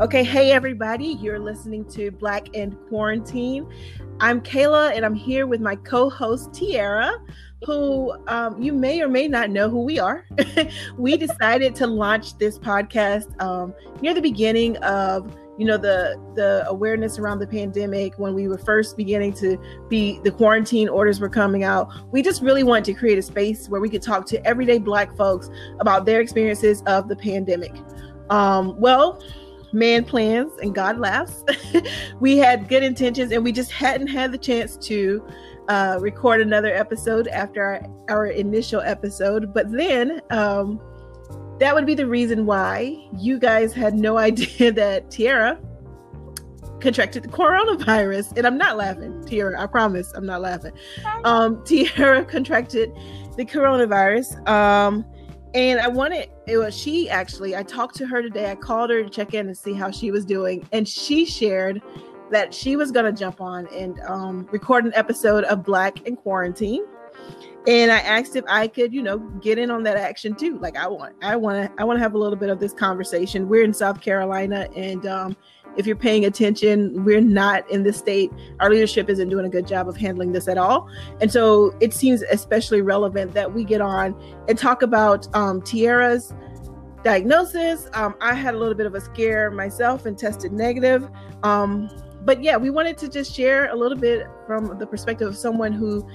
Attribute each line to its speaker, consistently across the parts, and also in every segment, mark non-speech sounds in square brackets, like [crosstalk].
Speaker 1: Okay, hey everybody, you're listening to Black in Quarantine. I'm Kayla and I'm here with my co host Tiara, who um, you may or may not know who we are. [laughs] we decided to launch this podcast um, near the beginning of you know the the awareness around the pandemic when we were first beginning to be the quarantine orders were coming out we just really wanted to create a space where we could talk to everyday black folks about their experiences of the pandemic um, well man plans and God laughs. we had good intentions and we just hadn't had the chance to uh, record another episode after our, our initial episode. But then um, that would be the reason why you guys had no [laughs] idea that Tiara contracted the coronavirus. And I'm not laughing, Tiara. I promise I'm not laughing. Um, [laughs] Tiara contracted the coronavirus. Um, and I wanted it was she actually. I talked to her today. I called her to check in and see how she was doing, and she shared that she was going to jump on and um, record an episode of Black in Quarantine. And I asked if I could, you know, get in on that action too. Like I want, I want to, I want to have a little bit of this conversation. We're in South Carolina, and um, if you're paying attention, we're not in the state. Our leadership isn't doing a good job of handling this at all. And so it seems especially relevant that we get on and talk about um, Tiara's diagnosis. Um, I had a little bit of a scare myself and tested negative. Um, but yeah, we wanted to just share a little bit from the perspective of someone who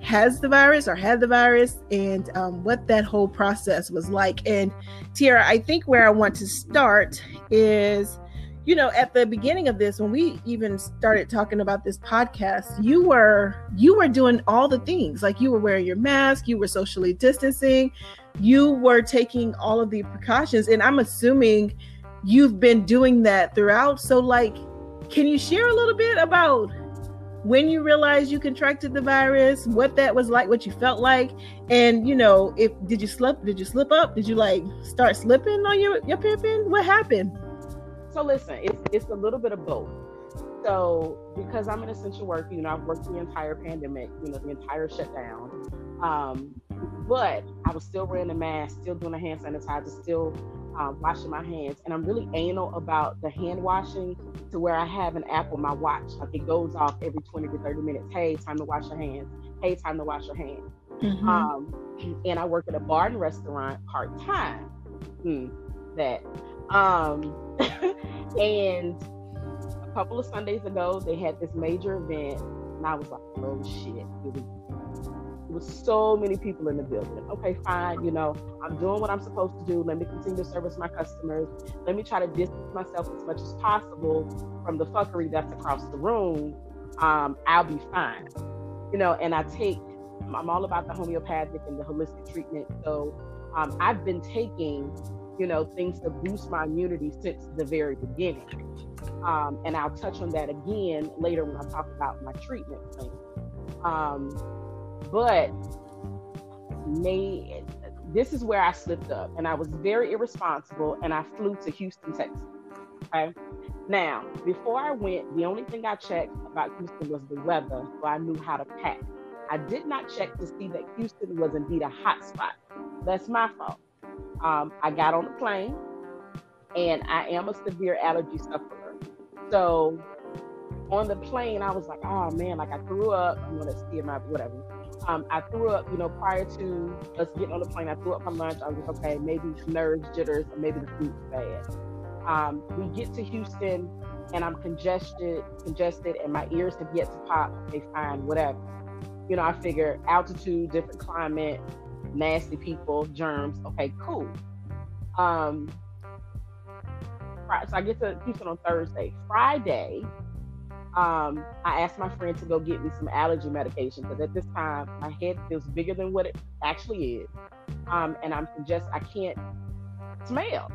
Speaker 1: has the virus or had the virus and um, what that whole process was like. And Tiara, I think where I want to start is you know at the beginning of this when we even started talking about this podcast you were you were doing all the things. Like you were wearing your mask you were socially distancing you were taking all of the precautions. And i'm assuming you've been doing that throughout. So like can you share a little bit about when you realized you contracted the virus what that was like what you felt like? And you know if did you slip did you slip up? Did you like start slipping on your your pimping what happened
Speaker 2: so listen, it's it's a little bit of both. So because I'm an essential worker, you know, I've worked the entire pandemic, you know, the entire shutdown. Um, but I was still wearing a mask, still doing a hand sanitizer, still um, washing my hands, and I'm really anal about the hand washing to where I have an app on my watch, like it goes off every 20 to 30 minutes. Hey, time to wash your hands. Hey, time to wash your hands. Mm-hmm. Um, and I work at a bar and restaurant part time. Hmm, that. Um, [laughs] and a couple of Sundays ago, they had this major event, and I was like, oh shit. Was so many people in the building. Okay, fine. You know, I'm doing what I'm supposed to do. Let me continue to service my customers. Let me try to distance myself as much as possible from the fuckery that's across the room. Um, I'll be fine. You know, and I take, I'm all about the homeopathic and the holistic treatment. So um, I've been taking you know, things to boost my immunity since the very beginning. Um, and I'll touch on that again later when I talk about my treatment plan. Um, but may, this is where I slipped up, and I was very irresponsible, and I flew to Houston, Texas. Okay. Now, before I went, the only thing I checked about Houston was the weather, so I knew how to pack. I did not check to see that Houston was indeed a hot spot. That's my fault um, I got on the plane, and I am a severe allergy sufferer. So on the plane, I was like, oh man, like I threw up. I'm gonna see my whatever. Um, I threw up, you know, prior to us getting on the plane. I threw up my lunch. I was like, okay, maybe nerves, jitters, or maybe the food's bad. Um, we get to Houston, and I'm congested, congested, and my ears have yet to pop. They fine, whatever. You know, I figure altitude, different climate, nasty people, germs. Okay, cool. Um, so I get to Houston on Thursday. Friday, um, I asked my friend to go get me some allergy medication because at this time my head feels bigger than what it actually is, um, and I'm just I can't smell.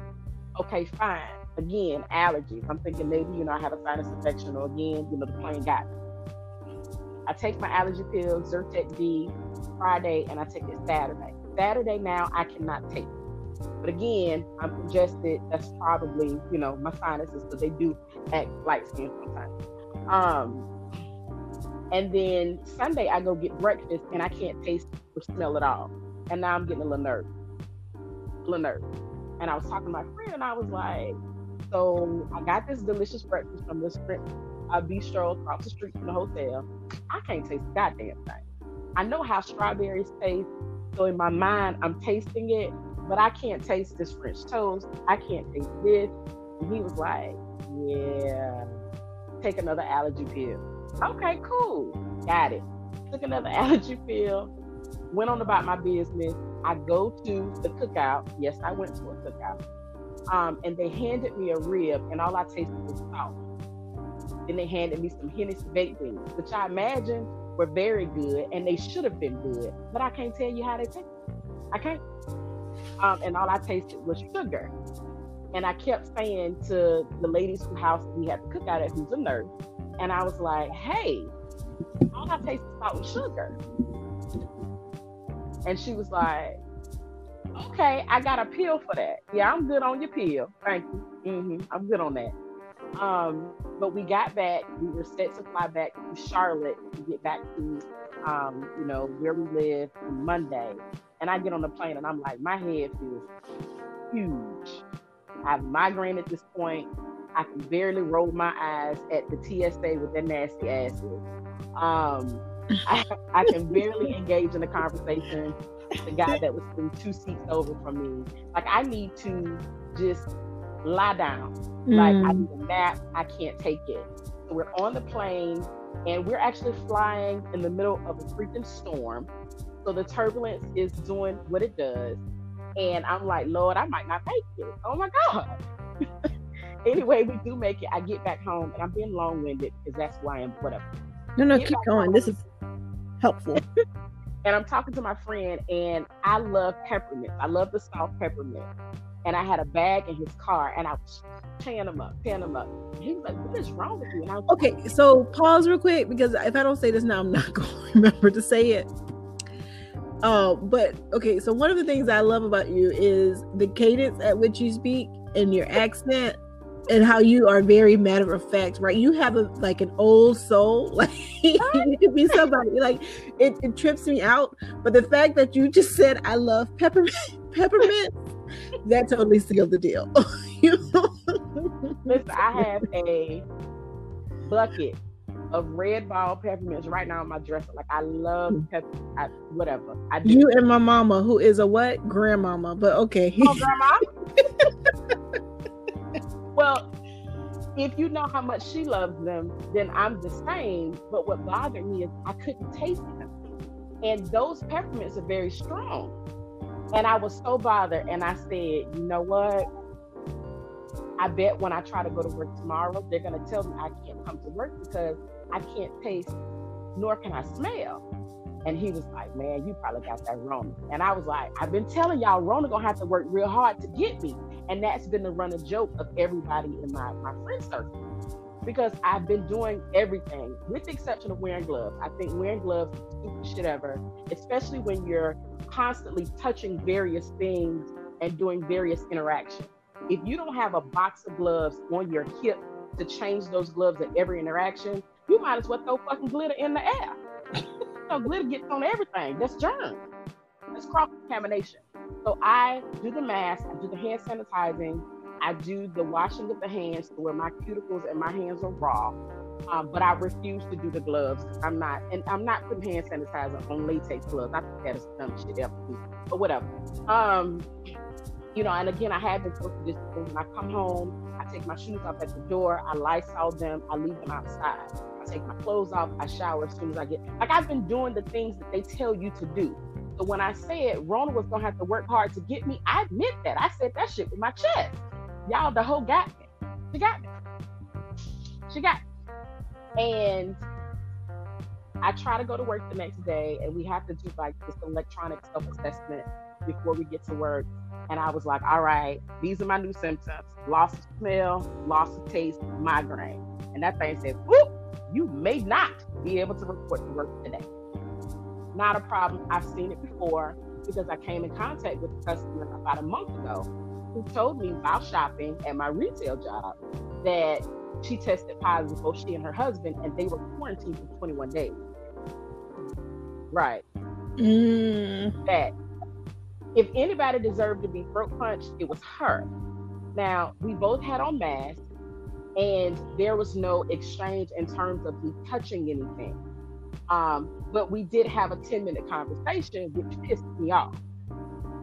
Speaker 2: Okay, fine. Again, allergies. I'm thinking maybe you know I have a sinus infection, or again, you know the plane got. I take my allergy pill, Zyrtec D, Friday, and I take it Saturday. Saturday now I cannot take it. But again, I'm congested. That's probably, you know, my sinuses because they do act light skin sometimes. Um, and then Sunday I go get breakfast and I can't taste or smell at all. And now I'm getting a little nervous. A little nervous. And I was talking to my friend and I was like, so I got this delicious breakfast from this uh, bistro across the street from the hotel. I can't taste a goddamn thing. I know how strawberries taste, so in my mind, I'm tasting it, but I can't taste this French toast. I can't taste this. And he was like, Yeah, take another allergy pill. Okay, cool. Got it. Took another [laughs] allergy pill, went on about my business. I go to the cookout. Yes, I went to a cookout. Um, and they handed me a rib, and all I tasted was salt. Then they handed me some Hennessy wings, which I imagine were very good, and they should have been good, but I can't tell you how they taste. I can't. Um, and all I tasted was sugar. And I kept saying to the ladies whose house we had to cook out at, who's a nurse, and I was like, "Hey, all I taste is salt and sugar." And she was like, "Okay, I got a pill for that. Yeah, I'm good on your pill. Thank you. Mm-hmm. I'm good on that." Um, but we got back. We were set to fly back to Charlotte to get back to, um, you know, where we live on Monday. And I get on the plane and I'm like, my head feels huge. I have migraine at this point. I can barely roll my eyes at the TSA with their nasty asses. Um, I, I can barely [laughs] engage in a conversation with the guy that was two seats over from me. Like I need to just lie down. Mm. Like I mm. need a nap. I can't take it. So we're on the plane and we're actually flying in the middle of a freaking storm. So the turbulence is doing what it does. And I'm like, Lord, I might not make it. Oh my God. [laughs] anyway, we do make it. I get back home and I'm being long winded because that's why I'm whatever.
Speaker 1: No, no, keep going. Home. This is helpful. [laughs]
Speaker 2: and I'm talking to my friend, and I love peppermint. I love the soft peppermint and I had a bag in his car, and I was paying him up, paying him up. And he was like, "What is wrong with you?" And I was
Speaker 1: okay.
Speaker 2: Like,
Speaker 1: so pause real quick because if I don't say this now, I'm not [laughs] going to remember to say it. Uh, but okay, so one of the things I love about you is the cadence at which you speak and your accent and how you are very matter of fact, right? You have a like an old soul, [laughs] like you could be somebody. Like it, it trips me out, but the fact that you just said I love peppermint, [laughs] peppermint that totally sealed the deal.
Speaker 2: Listen, I have a bucket of Red Bird peppermints right now in my dresser. Like I love hmm. pepper, I, whatever. I
Speaker 1: do. You and my mama, who is a what grandmama, but okay.
Speaker 2: Oh, grandma. [laughs] well, if you know how much she loves them, then I'm the same. But what bothered me is I couldn't taste them, and those peppermints are very strong. And I was so bothered. And I said, you know what? I bet when I try to go to work tomorrow, they're going to tell me I can't come to work because I can't taste nor can I smell. And he was like, man, you probably got that Rona. And I was like, I've been telling y'all, Rona gonna have to work real hard to get me. And that's been the running joke of everybody in my, my friend circle. Because I've been doing everything, with the exception of wearing gloves. I think wearing gloves is the shit ever, especially when you're constantly touching various things and doing various interactions. If you don't have a box of gloves on your hip to change those gloves at every interaction, you might as well throw fucking glitter in the air. [laughs] so glitter gets on everything. That's germ. That's cross contamination. So I do the mask, I do the hand sanitizing, I do the washing of the hands to where my cuticles and my hands are raw. Um, but I refuse to do the gloves. I'm not, and I'm not putting hand sanitizer on latex gloves. I think that is dumb shit ever. But whatever. Um, you know, and again, I have been this thing. When I come home, I take my shoes off at the door. I Lysol them. I leave them outside. I take my clothes off. I shower as soon as I get. Like I've been doing the things that they tell you to do. So when I said Rona was gonna have to work hard to get me, I admit that. I said that shit with my chest. Y'all, the whole got me. She got me. She got me. And I try to go to work the next day, and we have to do like this electronic self assessment before we get to work. And I was like, all right, these are my new symptoms loss of smell, loss of taste, migraine. And that thing said, whoop, you may not be able to report to work today. Not a problem. I've seen it before because I came in contact with a customer about a month ago who told me while shopping at my retail job that she tested positive, both she and her husband, and they were quarantined for 21 days. Right.
Speaker 1: Mm.
Speaker 2: That if anybody deserved to be throat punched, it was her.
Speaker 3: Now, we both had on masks, and there was no exchange in terms of me touching anything. Um, but we did have a 10 minute conversation, which pissed me off.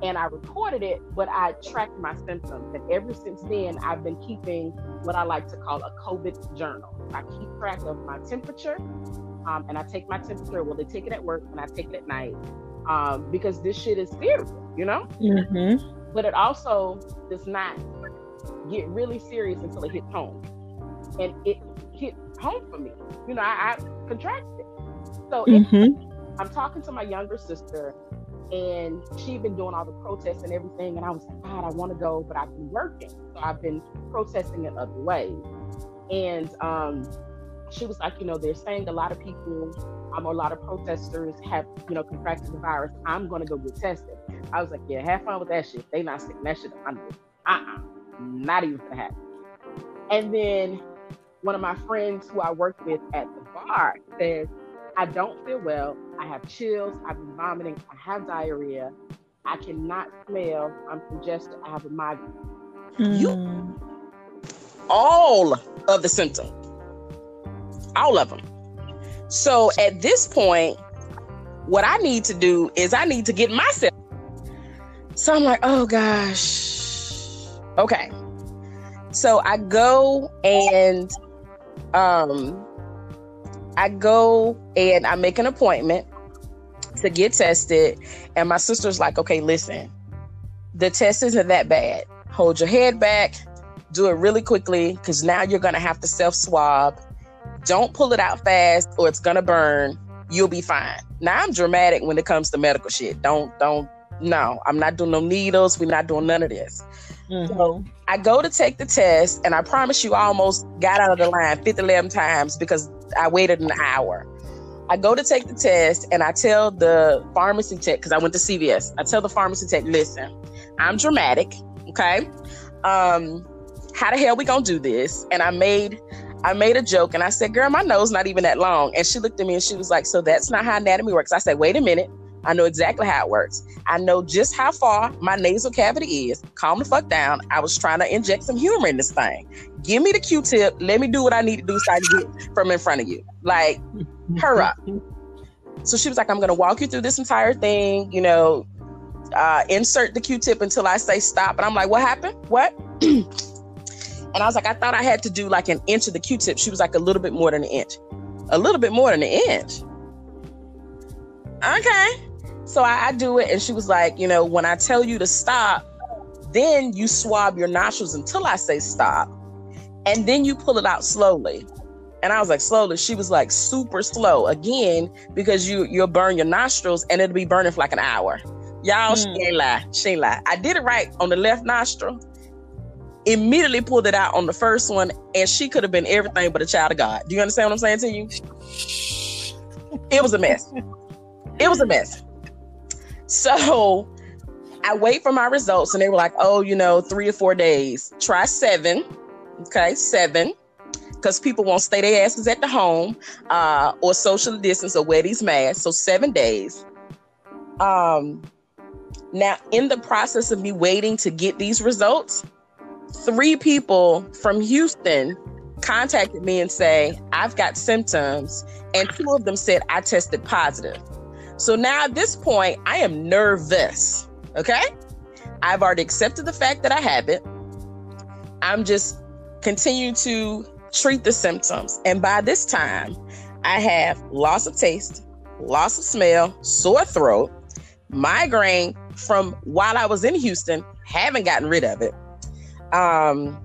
Speaker 3: And I recorded it, but I tracked my symptoms. And ever since then, I've been keeping what I like to call a COVID journal. I keep track of my temperature, um, and I take my temperature. Well, they take it at work, and I take it at night um, because this shit is serious, you know?
Speaker 1: Mm-hmm.
Speaker 3: But it also does not get really serious until it hits home. And it hit home for me. You know, I, I contracted. So
Speaker 1: Mm-hmm.
Speaker 3: I'm talking to my younger sister, and she'd been doing all the protests and everything. And I was like, God, I want to go, but I've been working. So I've been protesting in other ways. And um, she was like, you know, they're saying a lot of people, um, a lot of protesters have, you know, contracted the virus. I'm going to go get tested. I was like, yeah, have fun with that shit. They not sticking that shit me. Uh-uh. Not even gonna happen. And then one of my friends who I work with at the bar says, I don't feel well. I have chills. I've been vomiting. I have diarrhea. I cannot smell. I'm congested. I have a migraine. You-
Speaker 2: all of the symptoms, all of them. So at this point, what I need to do is I need to get myself. So I'm like, oh gosh, okay. So I go and um, I go and I make an appointment to get tested, and my sister's like, okay, listen, the test isn't that bad. Hold your head back do it really quickly because now you're gonna have to self swab. Don't pull it out fast or it's gonna burn. You'll be fine. Now I'm dramatic when it comes to medical shit. Don't don't no, I'm not doing no needles. We're not doing none of this.
Speaker 1: Mhm.
Speaker 2: I go to take the test, and I promise you, I almost got out of the line 50, 11 times because I waited an hour. I go to take the test, and I tell the pharmacy tech, because I went to CVS, I tell the pharmacy tech, listen, I'm dramatic, okay? Um, how the hell we gonna do this? And I made I made a joke and I said, girl, my nose not even that long. And she looked at me and she was like, so that's not how anatomy works. I said, wait a minute. I know exactly how it works. I know just how far my nasal cavity is. Calm the fuck down. I was trying to inject some humor in this thing. Give me the Q-tip. Let me do what I need to do so I can get from in front of you. Like, hurry up. So she was like, I'm gonna walk you through this entire thing, you know, uh, insert the Q-tip until I say stop. And I'm like, what happened? What? [clears throat] and I was like, I thought I had to do like an inch of the Q-tip. She was like, a little bit more than an inch. A little bit more than an inch. Okay. So I, I do it, and she was like, you know, when I tell you to stop, then you swab your nostrils until I say stop, and then you pull it out slowly. And I was like, slowly. She was like, super slow again because you you'll burn your nostrils and it'll be burning for like an hour. Y'all, she
Speaker 1: Hmm.
Speaker 2: ain't lie. She ain't lie. I did it right on the left nostril. Immediately pulled it out on the first one, and she could have been everything but a child of God. Do you understand what I'm saying to you? It was a mess. It was a mess. So I wait for my results, and they were like, oh, you know, three or four days. Try seven. Okay, seven. Because people won't stay their asses at the home uh, or social distance or wear these masks. So seven days. Um, now, in the process of me waiting to get these results, three people from Houston contacted me and say, I've got symptoms. And two of them said I tested positive. So now at this point, I am nervous. Okay. I've already accepted the fact that I have it. I'm just continuing to treat the symptoms. And by this time, I have loss of taste, loss of smell, sore throat, migraine from while I was in Houston, haven't gotten rid of it. Um,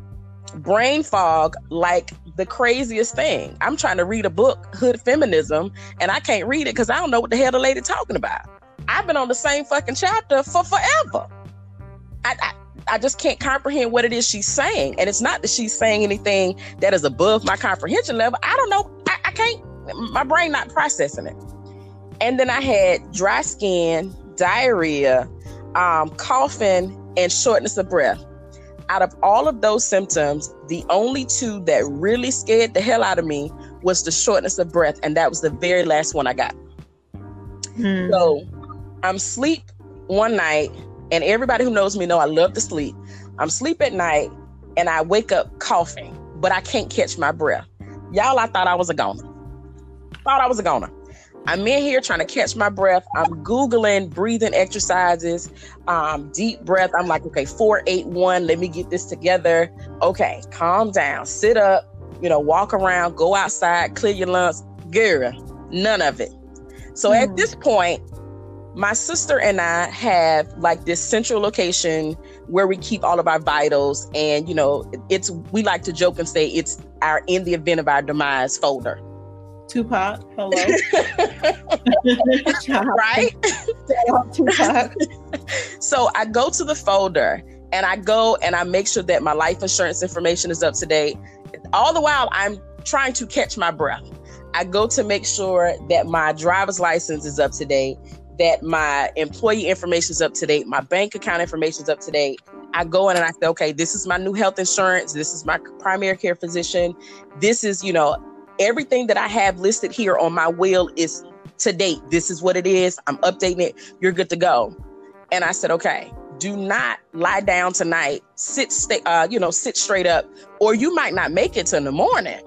Speaker 2: brain fog, like the craziest thing. I'm trying to read a book, Hood Feminism, and I can't read it because I don't know what the hell the lady talking about. I've been on the same fucking chapter for forever. I, I I just can't comprehend what it is she's saying. And it's not that she's saying anything that is above my comprehension level. I don't know. I, I can't, my brain not processing it. And then I had dry skin, diarrhea, um, coughing, and shortness of breath. Out of all of those symptoms, the only two that really scared the hell out of me was the shortness of breath. And that was the very last one I got.
Speaker 1: Hmm.
Speaker 2: So I'm sleep one night, and everybody who knows me know I love to sleep. I'm sleep at night, and I wake up coughing, but I can't catch my breath. Y'all, I thought I was a goner. Thought I was a goner. I'm in here trying to catch my breath. I'm Googling breathing exercises, um, deep breath. I'm like, okay, four, eight, one. Let me get this together. Okay, calm down, sit up, you know, walk around, go outside, clear your lungs. Girl, none of it. So mm. at this point, my sister and I have like this central location where we keep all of our vitals. And, you know, it's, we like to joke and say it's our in the event of our demise folder.
Speaker 1: Tupac, hello. [laughs] [laughs]
Speaker 2: right? Tupac. so I go to the folder and I go and I make sure that my life insurance information is up to date. All the while, I'm trying to catch my breath. I go to make sure that my driver's license is up to date, that my employee information is up to date, my bank account information is up to date. I go in and I say, okay, this is my new health insurance. This is my primary care physician. This is, you know, everything that I have listed here on my will is to date. This is what it is. I'm updating it. You're good to go. And I said, okay, do not lie down tonight. Sit, stay, uh, you know, sit straight up, or you might not make it till the morning.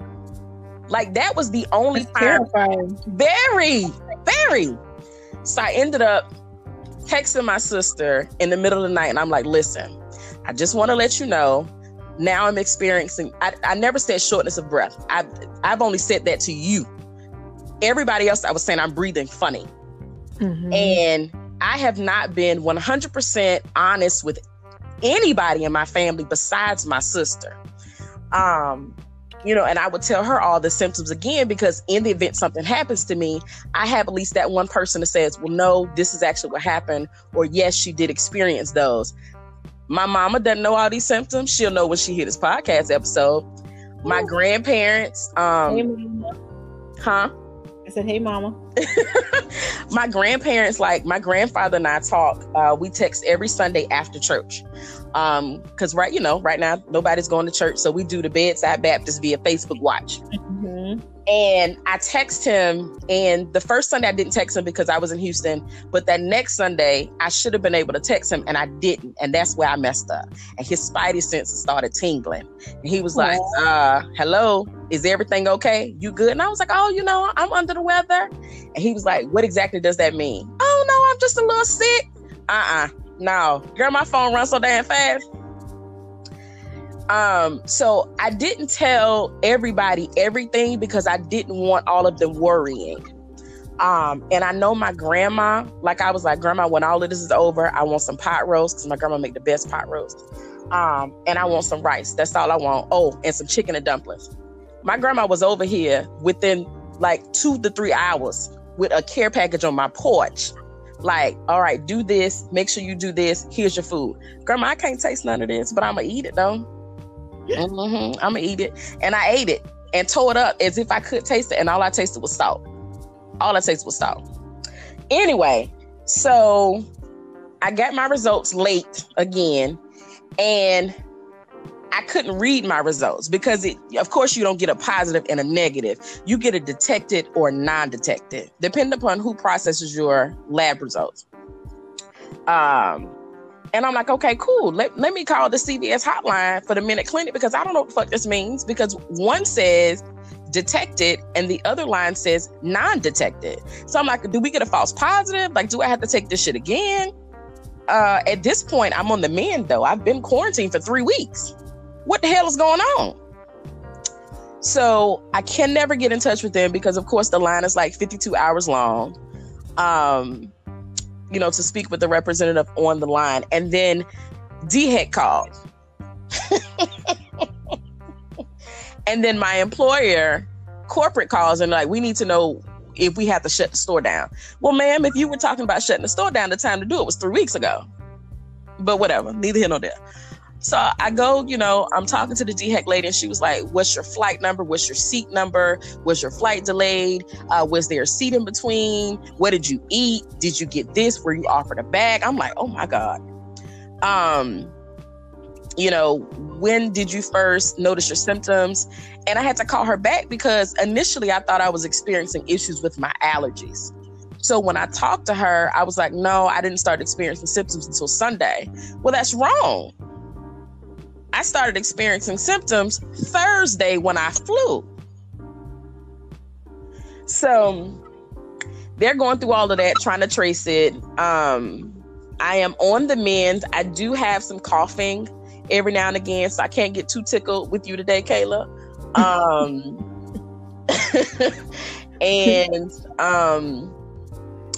Speaker 2: Like that was the only
Speaker 1: That's time. Terrifying.
Speaker 2: Very, very. So I ended up texting my sister in the middle of the night, and I'm like, listen, I just want to let you know now I'm experiencing, I, I never said shortness of breath. I've, I've only said that to you. Everybody else, I was saying I'm breathing funny. Mm-hmm. And I have not been 100% honest with anybody in my family besides my sister. Um, you know, and I would tell her all the symptoms again because in the event something happens to me, I have at least that one person that says, well, no, this is actually what happened, or yes, she did experience those. My mama doesn't know all these symptoms. She'll know when she hear this podcast episode. My grandparents, um, huh?
Speaker 1: I said, "Hey, mama." [laughs]
Speaker 2: my grandparents, like my grandfather and I talk. Uh, we text every Sunday after church, um, because right, you know, right now nobody's going to church, so we do the bedside Baptist via Facebook Watch. Mm-hmm. And I text him, and the first Sunday I didn't text him because I was in Houston. But that next Sunday, I should have been able to text him, and I didn't. And that's where I messed up. And his spidey senses started tingling. And he was like, uh, hello, is everything okay? You good? And I was like, oh, you know, I'm under the weather. And he was like, what exactly does that mean? Oh, no, I'm just a little sick. Uh uh No, girl, my phone runs so damn fast. Um, so I didn't tell everybody everything because I didn't want all of them worrying. Um, and I know my grandma, like I was like, Grandma, when all of this is over, I want some pot roast because my grandma make the best pot roast. Um, and I want some rice. That's all I want. Oh, and some chicken and dumplings. My grandma was over here within like two to three hours with a care package on my porch. Like, all right, do this, make sure you do this. Here's your food. Grandma, I can't taste none of this, but I'm gonna eat it though. Mm-hmm. I'm gonna eat it, and I ate it and tore it up as if I could taste it, and all I tasted was salt. All I tasted was salt. Anyway, so I got my results late again, and I couldn't read my results because it, of course, you don't get a positive and a negative. You get a detected or non-detected, depending upon who processes your lab results. Um, and I'm like, okay, cool. Let, let me call the CVS hotline for the Minute Clinic because I don't know what the fuck this means. Because one says detected and the other line says non-detected. So I'm like, do we get a false positive? Like, do I have to take this shit again? Uh, at this point, I'm on the mend though. I've been quarantined for three weeks. What the hell is going on? So I can never get in touch with them because, of course, the line is like 52 hours long. Um, you know, to speak with the representative on the line. And then DHEC called. [laughs] and then my employer, corporate calls and like, we need to know if we have to shut the store down. Well, ma'am, if you were talking about shutting the store down, the time to do it was three weeks ago. But whatever, neither here nor there. So I go, you know, I'm talking to the DHEC lady, and she was like, What's your flight number? What's your seat number? Was your flight delayed? Uh, was there a seat in between? What did you eat? Did you get this? Were you offered a bag? I'm like, Oh my God. Um, you know, when did you first notice your symptoms? And I had to call her back because initially I thought I was experiencing issues with my allergies. So when I talked to her, I was like, no, I didn't start experiencing symptoms until Sunday. Well, that's wrong. I started experiencing symptoms Thursday when I flew. So they're going through all of that, trying to trace it. Um, I am on the mend. I do have some coughing every now and again, so I can't get too tickled with you today, Kayla. Um, [laughs] and um,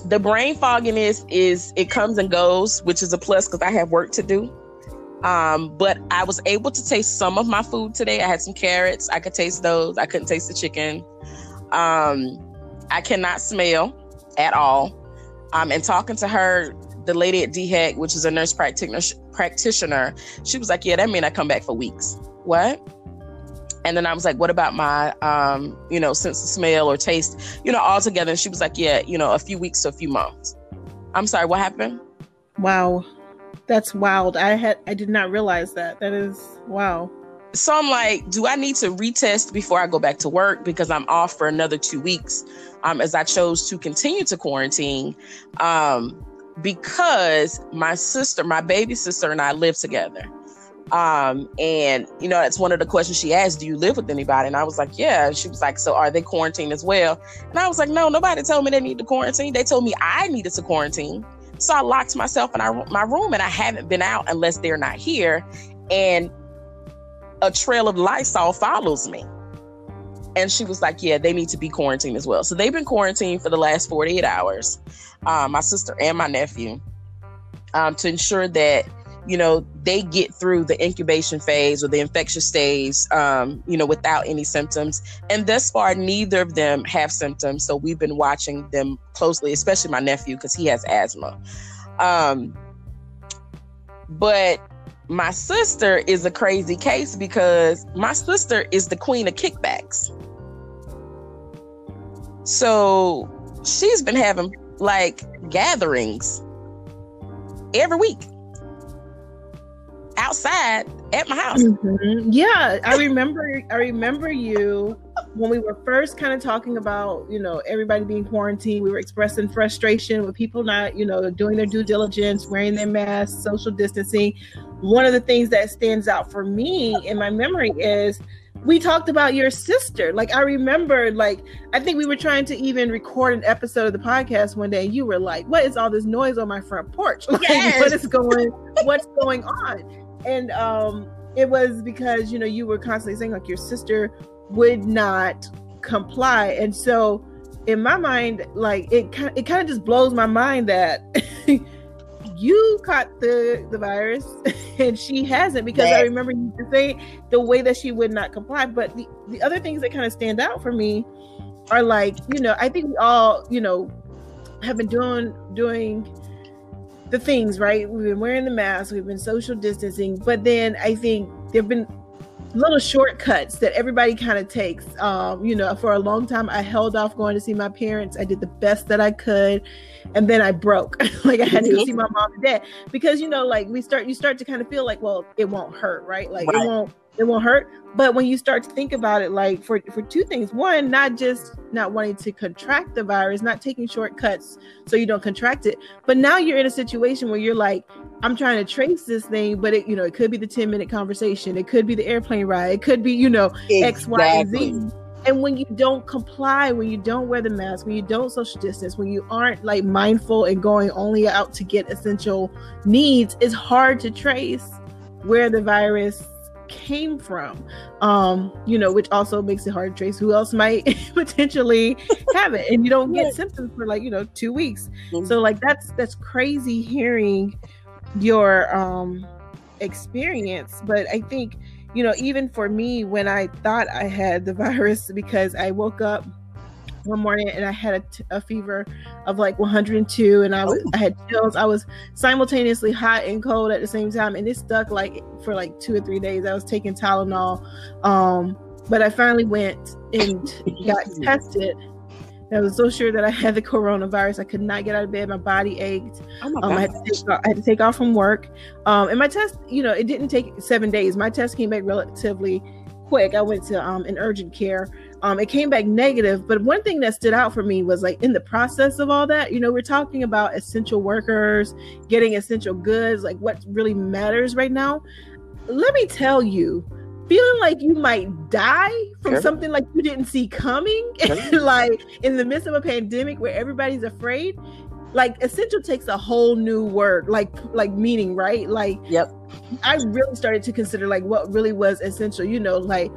Speaker 2: the brain fogginess is it comes and goes, which is a plus because I have work to do. Um, but I was able to taste some of my food today. I had some carrots. I could taste those. I couldn't taste the chicken. Um, I cannot smell at all. Um, and talking to her, the lady at DHEC, which is a nurse practitioner, practitioner, she was like, "Yeah, that mean I come back for weeks." What? And then I was like, "What about my, um, you know, sense of smell or taste, you know, all together?" And she was like, "Yeah, you know, a few weeks to a few months." I'm sorry, what happened?
Speaker 1: Wow, that's wild. I had I did not realize that. That is wow.
Speaker 2: So I'm like, do I need to retest before I go back to work because I'm off for another two weeks? Um, as I chose to continue to quarantine, um, because my sister, my baby sister, and I live together. Um, and you know, that's one of the questions she asked, Do you live with anybody? And I was like, Yeah. She was like, So are they quarantined as well? And I was like, No, nobody told me they need to quarantine. They told me I needed to quarantine. So I locked myself in my room and I haven't been out unless they're not here. And a trail of Lysol follows me. And she was like, Yeah, they need to be quarantined as well. So they've been quarantined for the last 48 hours, um, my sister and my nephew, um, to ensure that you know they get through the incubation phase or the infectious stage um, you know without any symptoms. And thus far neither of them have symptoms. So we've been watching them closely especially my nephew because he has asthma. Um, but my sister is a crazy case because my sister is the queen of kickbacks. So she's been having like gatherings every week outside at my house.
Speaker 1: Mm-hmm. Yeah, I remember. I remember you when we were first kind of talking about, you know, everybody being quarantined. We were expressing frustration with people not, you know, doing their due diligence, wearing their masks, social distancing. One of the things that stands out for me in my memory is we talked about your sister. Like I remember, like I think we were trying to even record an episode of the podcast one day. And you were like, "What is all this noise on my front porch? [laughs] Like, yes. what is going? What's going on?" And um it was because you know you were constantly saying like your sister would not comply. And so in my mind like it kind it kind of just blows my mind that [laughs] you caught the the virus [laughs] and she hasn't because I remember you saying the way that she would not comply. But the the other things that kind of stand out for me are like you know I think we all you know have been doing doing the things, right? We've been wearing the mask, we've been social distancing, but then I think there have been little shortcuts that everybody kind of takes. Um, you know, for a long time, I held off going to see my parents. I did the best that I could, and then I broke. [laughs] like I had to go see my mom and dad because you know, like we start, you start to kind of feel like, well, it won't hurt, right? Like right. it won't it won't hurt. But when you start to think about it, like for for two things, one, not just not wanting to contract the virus, not taking shortcuts so you don't contract it, but now you're in a situation where you're like, I'm trying to trace this thing, but it, you know, it could be the 10 minute conversation, it could be the airplane ride, it could be, you know, exactly. X, Y, and Z. And when you don't comply, when you don't wear the mask, when you don't social distance, when you aren't like mindful and going only out to get essential needs, it's hard to trace where the virus came from. Um you know which also makes it hard to trace who else might [laughs] potentially have it. And you don't get symptoms for like you know two weeks. Mm-hmm. so like that's that's crazy hearing your um experience. But i think you know even for me when i thought i had the [laughs] virus because i woke up one morning and I had a, t- a fever of like 102 and I was oh. I had chills. I was simultaneously hot and cold at the same time and it stuck like for like two or three days. I was taking Tylenol. Um, but I finally went and got [laughs] tested. I was so sure that I had the coronavirus. I could not get out of bed. My body ached. Oh my um, I, had take, I, had to take off from work. Um, and my test, you know, it didn't take seven days. My test came back relatively quick. I went to um, an urgent care um, it came back negative. But one thing that stood out for me was like in the process of all that, you know, we're talking about essential workers getting essential goods, like what really matters right now. let me tell you, feeling like you might die from
Speaker 2: Sure.
Speaker 1: something like you didn't see coming, [laughs]
Speaker 2: Sure.
Speaker 1: like in the midst of a pandemic where everybody's afraid. Like essential takes a whole new word, like like meaning, right? Like
Speaker 2: Yep.
Speaker 1: I really started to consider like what really was essential. You know, like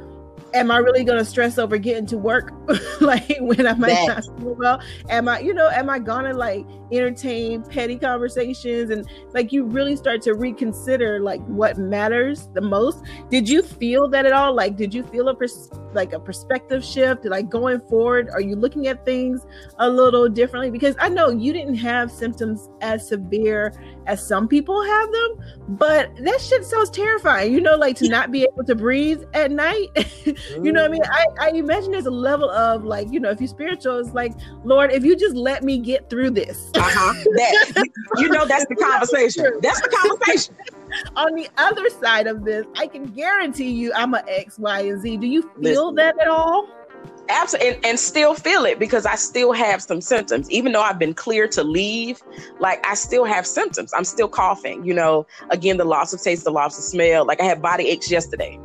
Speaker 1: am I really going to stress over getting to work [laughs] like when I might
Speaker 2: That.
Speaker 1: not feel well? Am I, you know, am I going to like entertain petty conversations and like you really start to reconsider like what matters the most? Did you feel that at all? Like did you feel a pers- like a perspective shift like going forward? Are you looking at things a little differently because I know you didn't have symptoms as severe as some people have them, but that shit sounds terrifying. You know, like to not be able to breathe at night. [laughs] you know what I mean? Mm. I, I imagine there's a level of like, you know, if you're spiritual, it's like, Lord, if you just let me get through this.
Speaker 2: Uh-huh. That [laughs] you know that's the conversation. That's the conversation. [laughs]
Speaker 1: On the other side of this, I can guarantee you I'm a X, Y, and Z. Do you feel
Speaker 2: Listen.
Speaker 1: that at all?
Speaker 2: Absolutely, and, and still feel it because I still have some symptoms. Even though I've been clear to leave, like I still have symptoms. I'm still coughing. You know, again, the loss of taste, the loss of smell. Like I had body aches yesterday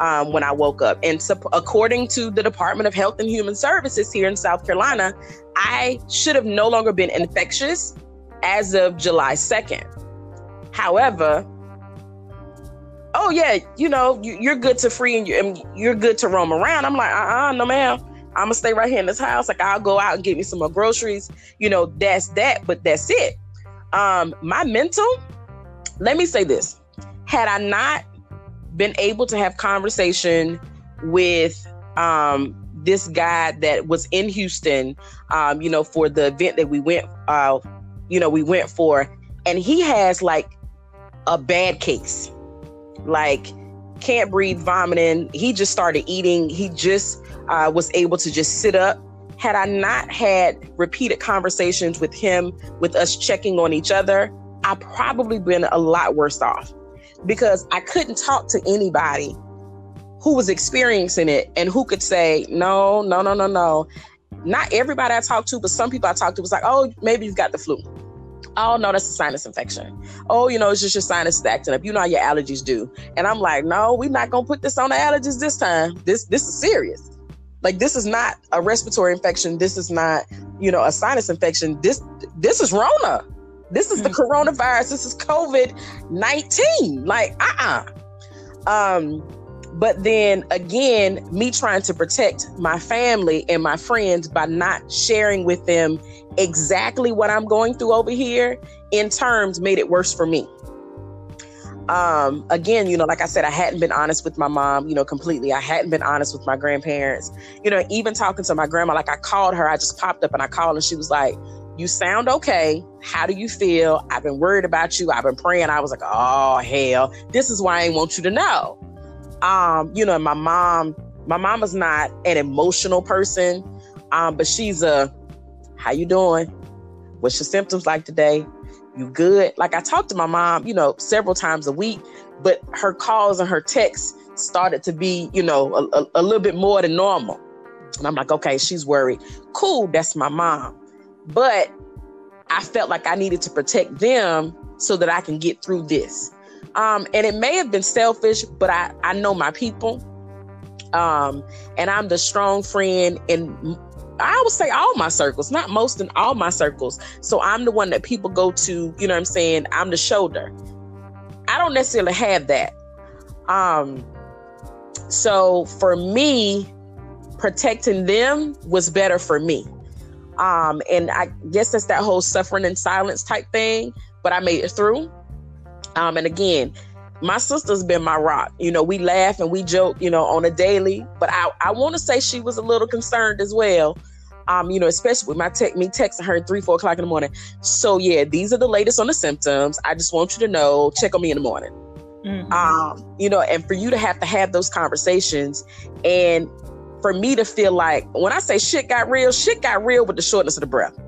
Speaker 2: um, when I woke up. And according to the Department of Health and Human Services here in South Carolina, I should have no longer been infectious as of July 2nd. However, oh yeah, you know, you, you're good to free and you're, and you're good to roam around. I'm like, uh-uh, no ma'am. I'm gonna stay right here in this house. Like I'll go out and get me some more groceries. You know, that's that, but that's it. Um, my mental, let me say this. Had I not been able to have conversation with um this guy that was in Houston, um, you know, for the event that we went uh, you know, we went for, and he has like a bad case like can't breathe, vomiting. He just started eating. He just uh, was able to just sit up. Had I not had repeated conversations with him, with us checking on each other, I probably been a lot worse off because I couldn't talk to anybody who was experiencing it and who could say, no, no, no, no, no. Not everybody I talked to, but some people I talked to was like, oh, maybe you've got the flu. Oh, no, that's a sinus infection. Oh, you know, it's just your sinus acting up. You know how your allergies do. And I'm like, no, we're not gonna put this on the allergies this time. This this is serious. Like this is not a respiratory infection. This is not, you know, a sinus infection. This this is Rona. This is the coronavirus. This is COVID nineteen. Like, uh, uh Um, but then again, me trying to protect my family and my friends by not sharing with them exactly what I'm going through over here in terms made it worse for me. Um, again, you know, like I said, I hadn't been honest with my mom, you know, completely. I hadn't been honest with my grandparents, you know, even talking to my grandma, like I called her, I just popped up and I called and she was like, You sound okay. How do you feel? I've been worried about you. I've been praying. I was like, Oh hell, this is why I want you to know. Um, you know, my mom, my mom is not an emotional person, um, but she's a how you doing? What's your symptoms like today? You good? Like I talked to my mom, you know, several times a week, but her calls and her texts started to be, you know, a, a, a little bit more than normal. And I'm like, okay, she's worried. Cool, that's my mom. But I felt like I needed to protect them so that I can get through this. Um, and it may have been selfish, but I, I know my people. Um, and I'm the strong friend in I would say all my circles, not most in all my circles. So I'm the one that people go to, you know what I'm saying? I'm the shoulder. I don't necessarily have that. Um so for me, protecting them was better for me. Um and I guess that's that whole suffering in silence type thing, but I made it through. Um and again, my sister's been my rock. You know, we laugh and we joke, you know, on a daily. But I, I want to say she was a little concerned as well. Um, you know, especially with my tech me texting her three, four o'clock in the morning. So yeah, these are the latest on the symptoms. I just want you to know, check on me in the morning.
Speaker 1: Mhm.
Speaker 2: Um, you know, and for you to have to have those conversations and for me to feel like when I say shit got real, shit got real with the shortness of the breath.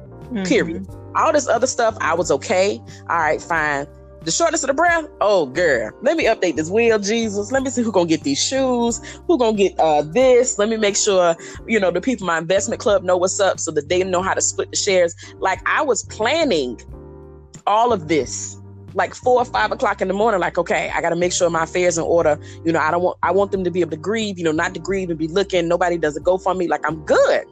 Speaker 2: Period. All this other stuff, I was okay. All right, fine. The shortness of the breath, oh girl, let me update this wheel, Jesus. Let me see who gonna get these shoes, who gonna get uh this. Let me make sure, you know, the people in my investment club know what's up so that they know how to split the shares. Like I was planning all of this like four or five o'clock in the morning, like, okay, I gotta make sure my affairs in order. You know, I don't want I want them to be able to grieve, you know, not to grieve and be looking, nobody does a go for me, like I'm good.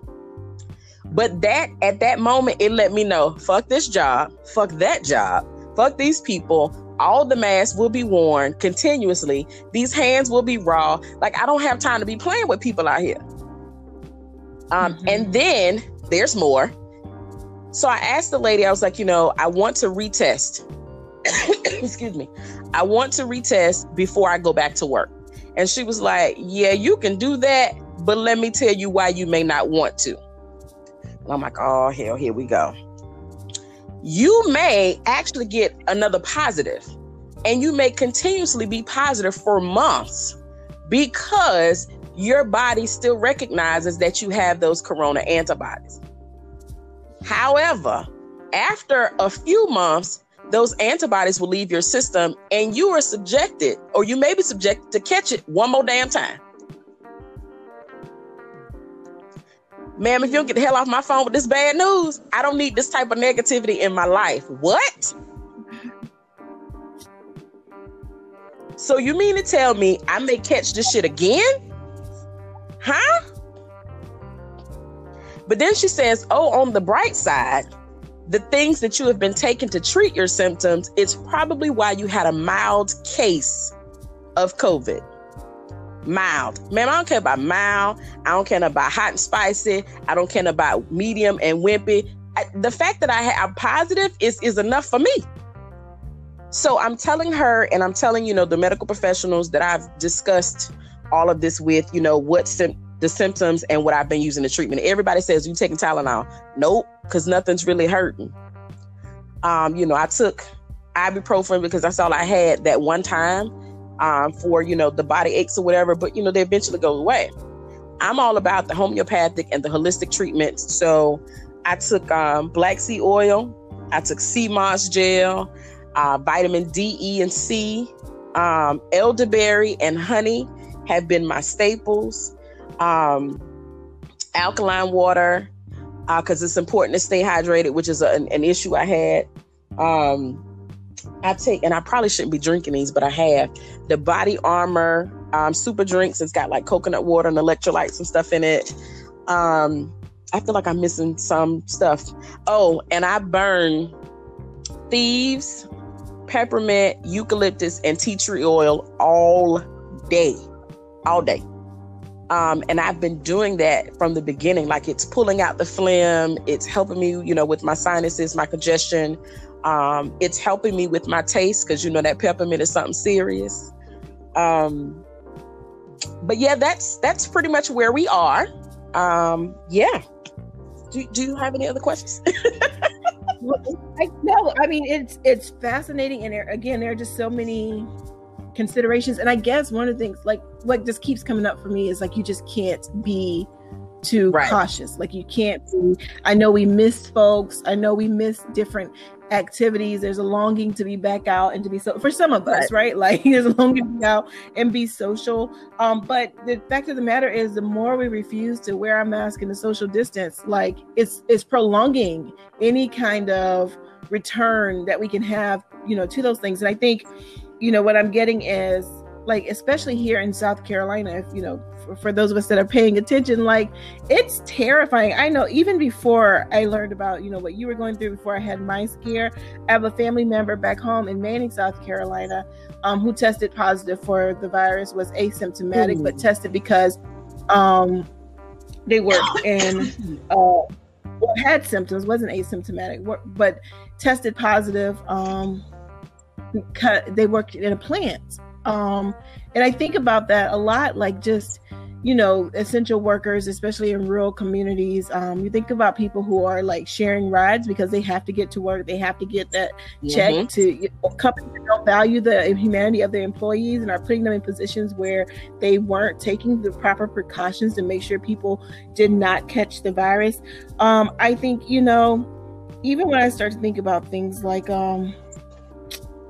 Speaker 2: But that at that moment, it let me know, fuck this job, fuck that job, fuck these people. All the masks will be worn continuously. These hands will be raw. Like I don't have time to be playing with people out here. Um, mm-hmm. and then there's more. So I asked the lady, I was like, you know, I want to retest. [coughs] Excuse me. I want to retest before I go back to work. And she was like, yeah, you can do that, but let me tell you why you may not want to. And I'm like, oh, hell, here we go. You may actually get another positive, and you may continuously be positive for months because your body still recognizes that you have those corona antibodies. However, after a few months, those antibodies will leave your system and you are subjected, or you may be subjected to catch it one more damn time. Ma'am, if you don't get the hell off my phone with this bad news, I don't need this type of negativity in my life. What? So you mean to tell me I may catch this shit again? Huh? But then she says, Oh, on the bright side, the things that you have been taking to treat your symptoms, it's probably why you had a mild case of COVID. Mild. Man, I don't care about mild. I don't care about hot and spicy. I don't care about medium and wimpy. I, the fact that I have positive is, is enough for me. So I'm telling her, and I'm telling, you know, the medical professionals that I've discussed all of this with, you know, what sim- the symptoms and what I've been using the treatment. Everybody says you taking Tylenol. Nope, because nothing's really hurting. Um, you know, I took ibuprofen because that's all I had that one time um, for you know the body aches or whatever. But you know they eventually go away. I'm all about the homeopathic and the holistic treatments. So I took um, black seed oil. I took sea moss gel, uh, vitamin D, E, and C, um, elderberry and honey have been my staples. Um, alkaline water, because uh, it's important to stay hydrated, which is a, an, an, issue I had. Um, I take, and I probably shouldn't be drinking these, but I have the Body Armor um, super drinks. It's got like coconut water and electrolytes and stuff in it. Um, I feel like I'm missing some stuff. Oh, and I burn thieves, peppermint, eucalyptus, and tea tree oil all day all day. Um, and I've been doing that from the beginning. Like it's pulling out the phlegm, it's helping me, you know, with my sinuses, my congestion. Um, it's helping me with my taste because you know that peppermint is something serious. Um, but yeah, that's that's pretty much where we are. Um, yeah. Do, do you have any other questions? [laughs]
Speaker 1: I, no, I mean it's it's fascinating, and there, again, there are just so many considerations. And I guess one of the things, like what just keeps coming up for me, is like you just can't be too right. cautious. Like you can't be. I know we miss folks. I know we miss different activities. There's a longing to be back out and to be so for some of us, right? [laughs] Like there's a longing to be out and be social. Um, but the fact of the matter is, the more we refuse to wear our mask and the social distance, like it's it's prolonging any kind of return that we can have, you know, to those things. And I think you know what i'm getting is like especially here in south carolina if you know for, for, those of us that are paying attention like it's terrifying. I know even before i learned about you know what you were going through before i had my scare i have a family member back home in manning south carolina um, who tested positive for the virus was asymptomatic but tested because um, they worked [coughs] in uh, well, had symptoms wasn't asymptomatic but tested positive um, they worked in a plant. Um, and I think about that a lot, like just, you know, essential workers, especially in rural communities. Um, you think about people who are like sharing rides because they have to get to work, they have to get that check mm-hmm. to you know, companies don't value the humanity of their employees and are putting them in positions where they weren't taking the proper precautions to make sure people did not catch the virus. Um, I think, you know, even when I start to think about things like um,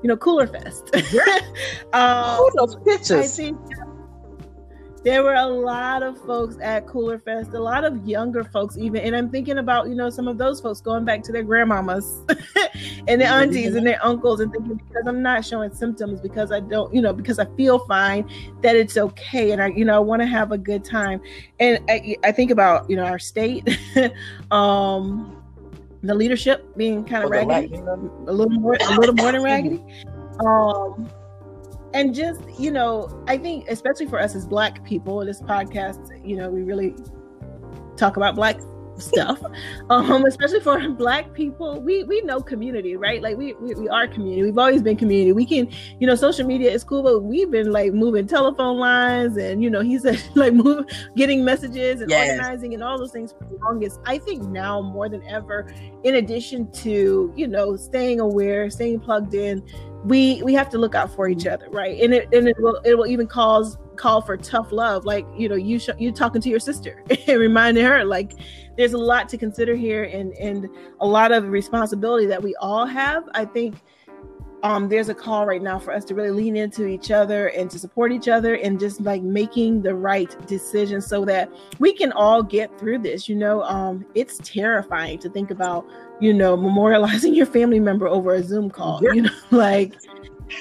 Speaker 1: you know, Cooler Fest. [laughs]
Speaker 2: um, oh, those pictures.
Speaker 1: There were a lot of folks at Cooler Fest, a lot of younger folks even, and I'm thinking about you know some of those folks going back to their grandmamas [laughs] and their aunties and their uncles and thinking because I'm not showing symptoms because I don't you know because I feel fine that it's okay and I you know I want to have a good time and I, I think about you know our state, [laughs] um, the leadership being kind of raggedy, a little more a little more than [laughs] raggedy. Um, and just you know i think especially for us as black people this podcast you know we really talk about black stuff. [laughs] Um especially for black people we we know community right? Like we, we we are community. We've always been community. We can you know social media is cool but we've been like moving telephone lines and you know he said [laughs] like move getting messages and yes. organizing and all those things for the longest. I think now more than ever in addition to you know staying aware staying plugged in we we have to look out for each other right? And it and it will it will even cause call for tough love. Like you know you sh- you talking to your sister [laughs] and reminding her like there's a lot to consider here and and a lot of responsibility that we all have i think um, there's a call right now for us to really lean into each other and to support each other and just like making the right decisions so that we can all get through this. You know, um, it's terrifying to think about, you know, [laughs] memorializing your family member over a Zoom call, you know, [laughs] like,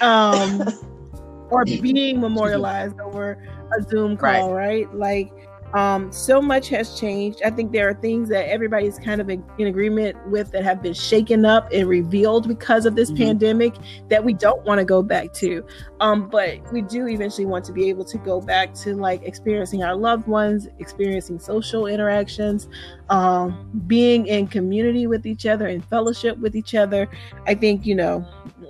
Speaker 1: um, [laughs] or being memorialized over a Zoom call, right? right? Like, um, so much has changed. I think there are things that everybody's kind of in, in agreement with that have been shaken up and revealed because of this mm-hmm. pandemic that we don't want to go back to. Um, but we do eventually want to be able to go back to like experiencing our loved ones, experiencing social interactions, um, being in community with each other and fellowship with each other. I think, you know,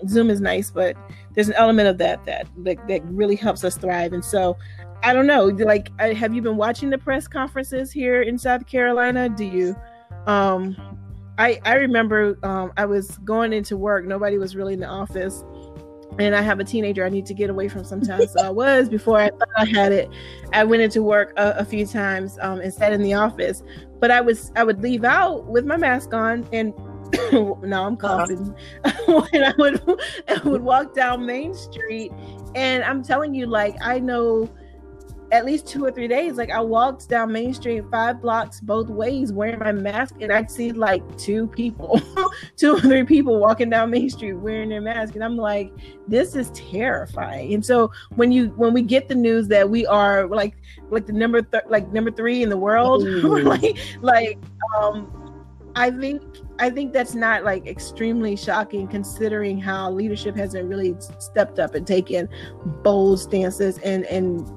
Speaker 1: Zoom is nice, but there's an element of that that that, that really helps us thrive. And so I don't know. Like, have you been watching the press conferences here in South Carolina? Do you? Um, I I remember um, I was going into work. Nobody was really in the office, and I have a teenager I need to get away from sometimes. so I [laughs] was before I thought I had it. I went into work a, a few times um, and sat in the office, but I was I would leave out with my mask on and. [coughs] now I'm uh-huh. coughing. Uh-huh. [laughs] when I would [laughs] I would walk down Main Street, and I'm telling you, like I know at least two or three days. Like I walked down Main Street five blocks both ways wearing my mask, and I'd see like two people, [laughs] two or three people walking down Main Street wearing their mask, and I'm like, this is terrifying. And so when you when we get the news that we are like like the number th- like number three in the world, [laughs] like like um I think I think that's not like extremely shocking considering how leadership hasn't really stepped up and taken bold stances and and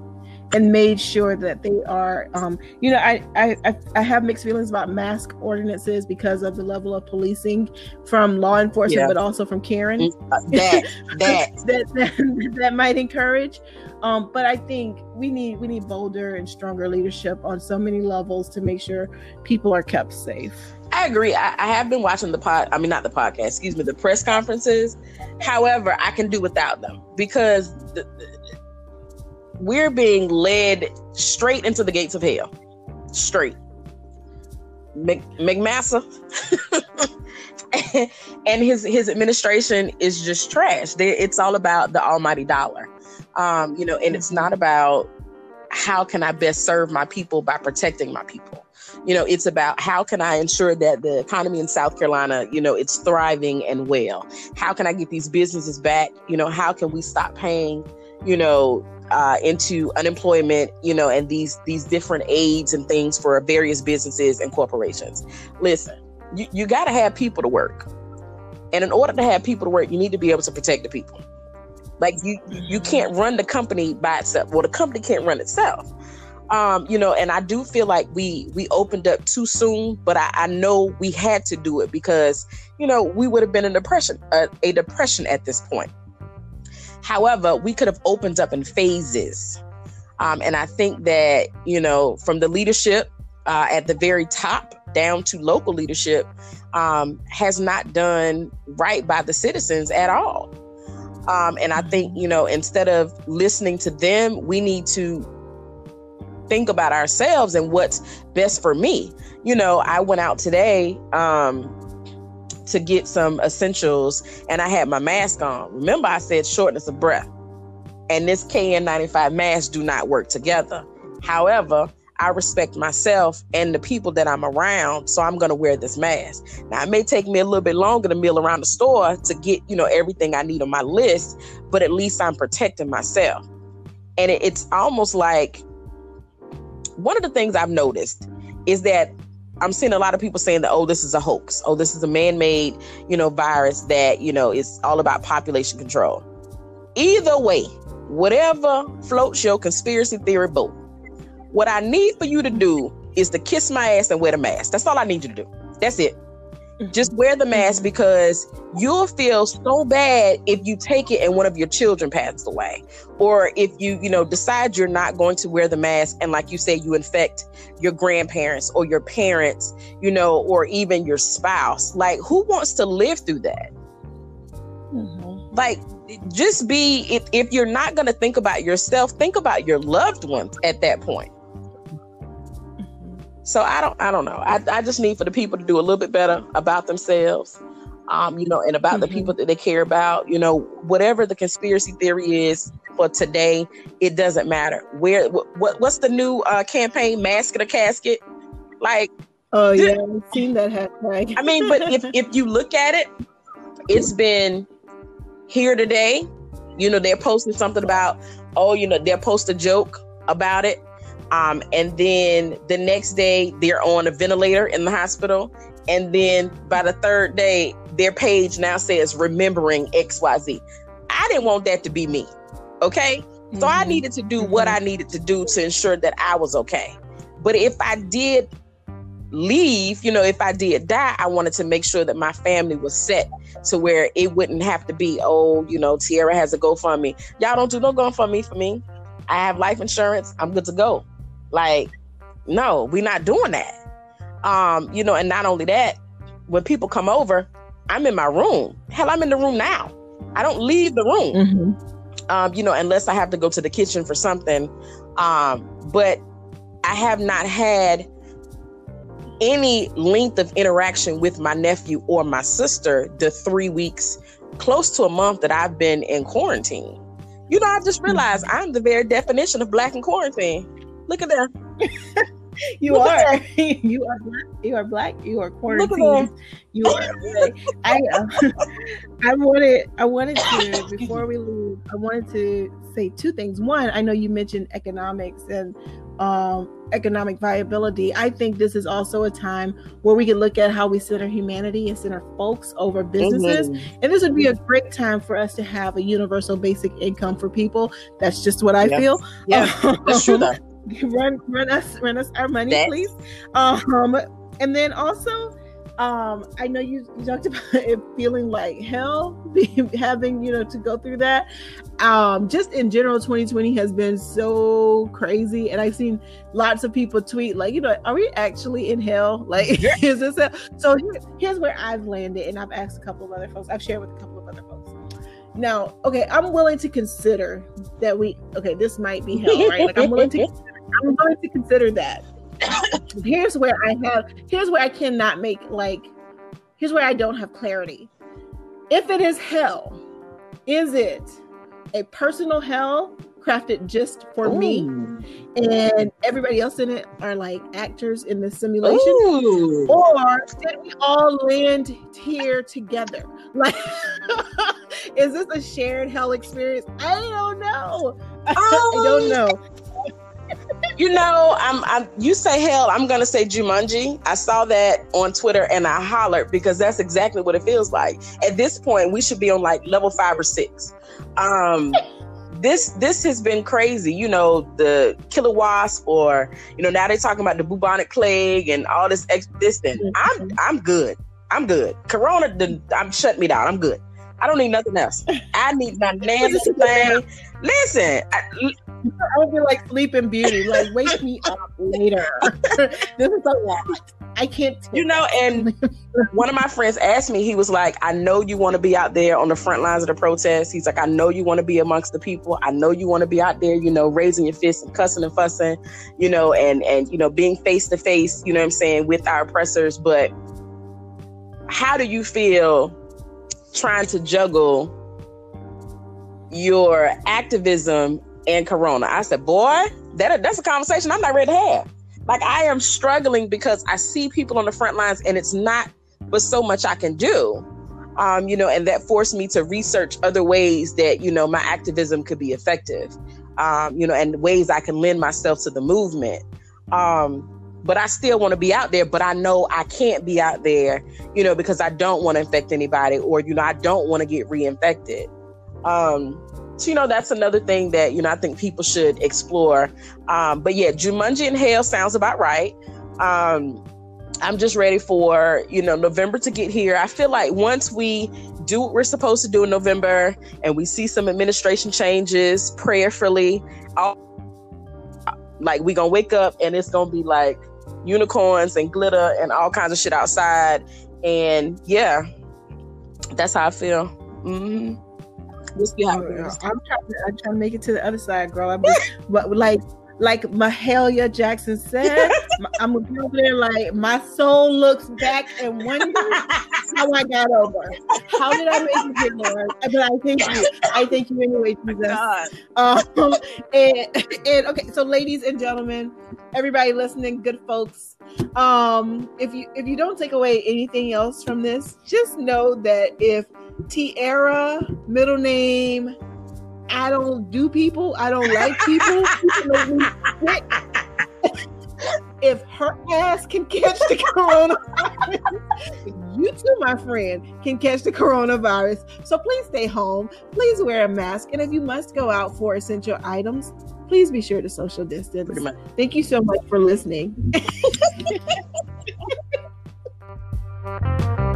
Speaker 1: and made sure that they are um, you know I, I i have mixed feelings about mask ordinances because of the level of policing from law enforcement yeah. but also from karen mm, uh, that [laughs] that. that, that [laughs] that might encourage um, but i think we need we need bolder and stronger leadership on so many levels to make sure people are kept safe
Speaker 2: I agree. I, I, have been watching the pod. I mean, not the podcast. Excuse me, the press conferences. However, I can do without them because the, we're being led straight into the gates of hell. Straight. Mc, McMaster [laughs] and his his administration is just trash. it's all about the almighty dollar, um, you know, and it's not about how can I best serve my people by protecting my people. You know, it's about how can I ensure that the economy in South Carolina, you know, it's thriving and well. How can I get these businesses back? You know, how can we stop paying, you know, uh, into unemployment, you know, and these these different aids and things for various businesses and corporations. Listen, you, you got to have people to work, and in order to have people to work, you need to be able to protect the people. Like you you can't run the company by itself. Well, the company can't run itself. Um, you know, and I do feel like we we opened up too soon, but I, I know we had to do it because you know we would have been in depression, uh, a depression at this point. However, we could have opened up in phases. Um, and I think that, you know, from the leadership uh, at the very top down to local leadership um, has not done right by the citizens at all. Um, and I think, you know, instead of listening to them, we need to think about ourselves and what's best for me. You know, I went out today um, to get some essentials and I had my mask on. Remember, I said shortness of breath. And this KN95 mask do not work together. However, I respect myself and the people that I'm around, so I'm gonna wear this mask. Now it may take me a little bit longer to mill around the store to get, you know, everything I need on my list, but at least I'm protecting myself. And it's almost like one of the things I've noticed is that I'm seeing a lot of people saying that, oh, this is a hoax. Oh, this is a man-made, you know, virus that, you know, is all about population control. Either way, whatever floats your conspiracy theory boat, what I need for you to do is to kiss my ass and wear the mask. That's all I need you to do. That's it. Just wear the mask because you'll feel so bad if you take it and one of your children passes away. Or if you, you know, decide you're not going to wear the mask and like you say, you infect your grandparents or your parents, you know, or even your spouse. Like who wants to live through that? Mm-hmm. Like just be if, if you're not going to think about yourself, think about your loved ones at that point. So I don't I don't know. I, I just need for the people to do a little bit better about themselves. Um, you know, and about mm-hmm. the people that they care about, you know, whatever the conspiracy theory is for today, it doesn't matter. Where what what's the new uh, campaign, mask in a casket? Like
Speaker 1: Oh yeah, I've seen that hashtag.
Speaker 2: I mean, but if if you look at it, it's been here today. You know, they're posting something about, oh, you know, they'll post a joke about it um, and then the next day, they're on a ventilator in the hospital. And then by the third day, their page now says remembering XYZ. I didn't want that to be me. Okay. Mm-hmm. So I mm-hmm. needed to do mm-hmm. what I needed to do to ensure that I was okay. But if I did leave, you know, if I did die, I wanted to make sure that my family was set to where it wouldn't have to be, oh, you know, Tierra has a GoFundMe. Y'all don't do no GoFundMe for me. I have life insurance. I'm good to go. Like, no, we're not doing that. Um, you know, and not only that, when people come over, I'm in my room. Hell, I'm in the room now. I don't leave the room. Mm-hmm. Um, you know, unless I have to go to the kitchen for something. Um, but I have not had any length of interaction with my nephew or my sister the three weeks, close to a month that I've been in quarantine. You know, I just realized mm-hmm. I'm the very definition of black in quarantine. Look at that. [laughs]
Speaker 1: you Look are. [laughs] you are black. You are black. You are quarantined. You are. I. Uh, [laughs] I wanted. I wanted to before we leave. I wanted to say two things. One, I know you mentioned economics and um, economic viability. I think this is also a time where we can look at how we center humanity and center folks over businesses. Mm-hmm. And this would be a great time for us to have a universal basic income for people. That's just what I feel.
Speaker 2: Yeah, that's true. Though. [laughs]
Speaker 1: run run us run us our money, please. Um, and then also, um, I know you, you talked [laughs] about it feeling like hell, [laughs] having you know to go through that. Um, just in general, 2020 has been so crazy, and I've seen lots of people tweet like, you know, are we actually in hell? Like, is this hell? So here, here's where I've landed, and I've asked a couple of other folks. I've shared with a couple of other folks. Now, okay, I'm willing to consider that we okay, this might be hell, right? Like I'm willing to I'm going to consider that. here's where I have here's where I cannot make like here's where I don't have clarity. If it is hell, is it a personal hell crafted just for Ooh. me and everybody else in it are like actors in the simulation Ooh. or did we all land here together like [laughs] is this a shared hell experience i don't know i don't [laughs] know
Speaker 2: you know, I'm, I'm. You say hell, I'm gonna say Jumanji. I saw that on Twitter and I hollered because that's exactly what it feels like. At this point, we should be on like level five or six. Um, [laughs] this this has been crazy. You know, the killer wasp, or you know, now they're talking about the bubonic plague and all this. Ex- this thing. I'm mm-hmm. I'm good. I'm good. Corona, the, I'm shutting me down. I'm good. I don't need nothing else. I need my [laughs] nasty thing. Listen, I,
Speaker 1: I would be like Sleeping Beauty, like wake me up later. [laughs] this is a lot. I can't.
Speaker 2: You know, and one of my friends asked me. He was like, "I know you want to be out there on the front lines of the protest." He's like, "I know you want to be amongst the people. I know you want to be out there, you know, raising your fists and cussing and fussing, you know, and and you know, being face to face, you know, what I'm saying, with our oppressors. But how do you feel trying to juggle?" your activism and corona. I said, boy, that that's a conversation I'm not ready to have. Like I am struggling because I see people on the front lines and it's not but so much I can do. Um, you know, and that forced me to research other ways that, you know, my activism could be effective. Um, you know, and ways I can lend myself to the movement. Um, but I still want to be out there, but I know I can't be out there, you know, because I don't want to infect anybody or, you know, I don't want to get reinfected. Um, so, you know, that's another thing that, you know, I think people should explore. Um, but yeah, Jumanji and Hell sounds about right. Um, I'm just ready for, you know, November to get here. I feel like once we do what we're supposed to do in November and we see some administration changes prayerfully, like we gonna wake up and it's gonna be like unicorns and glitter and all kinds of shit outside. And yeah, that's how I feel. Mm-hmm.
Speaker 1: We'll see how it goes. I'm trying, to, I'm trying to make it to the other side, girl. I'm just, [laughs] but like like Mahalia Jackson said, [laughs] I'm gonna be over there like my soul looks back and wonders how I got over. How did I make it here, Lord? But I thank you. I thank you anyway, Jesus. Um, and, and okay, so ladies and gentlemen, everybody listening, good folks. Um, if you if you don't take away anything else from this, just know that if Tiara middle name I don't do people. I don't like people. [laughs] if her ass can catch the coronavirus, you too, my friend, can catch the coronavirus. So please stay home. Please wear a mask. And if you must go out for essential items, please be sure to social distance. Thank you so much for listening. [laughs]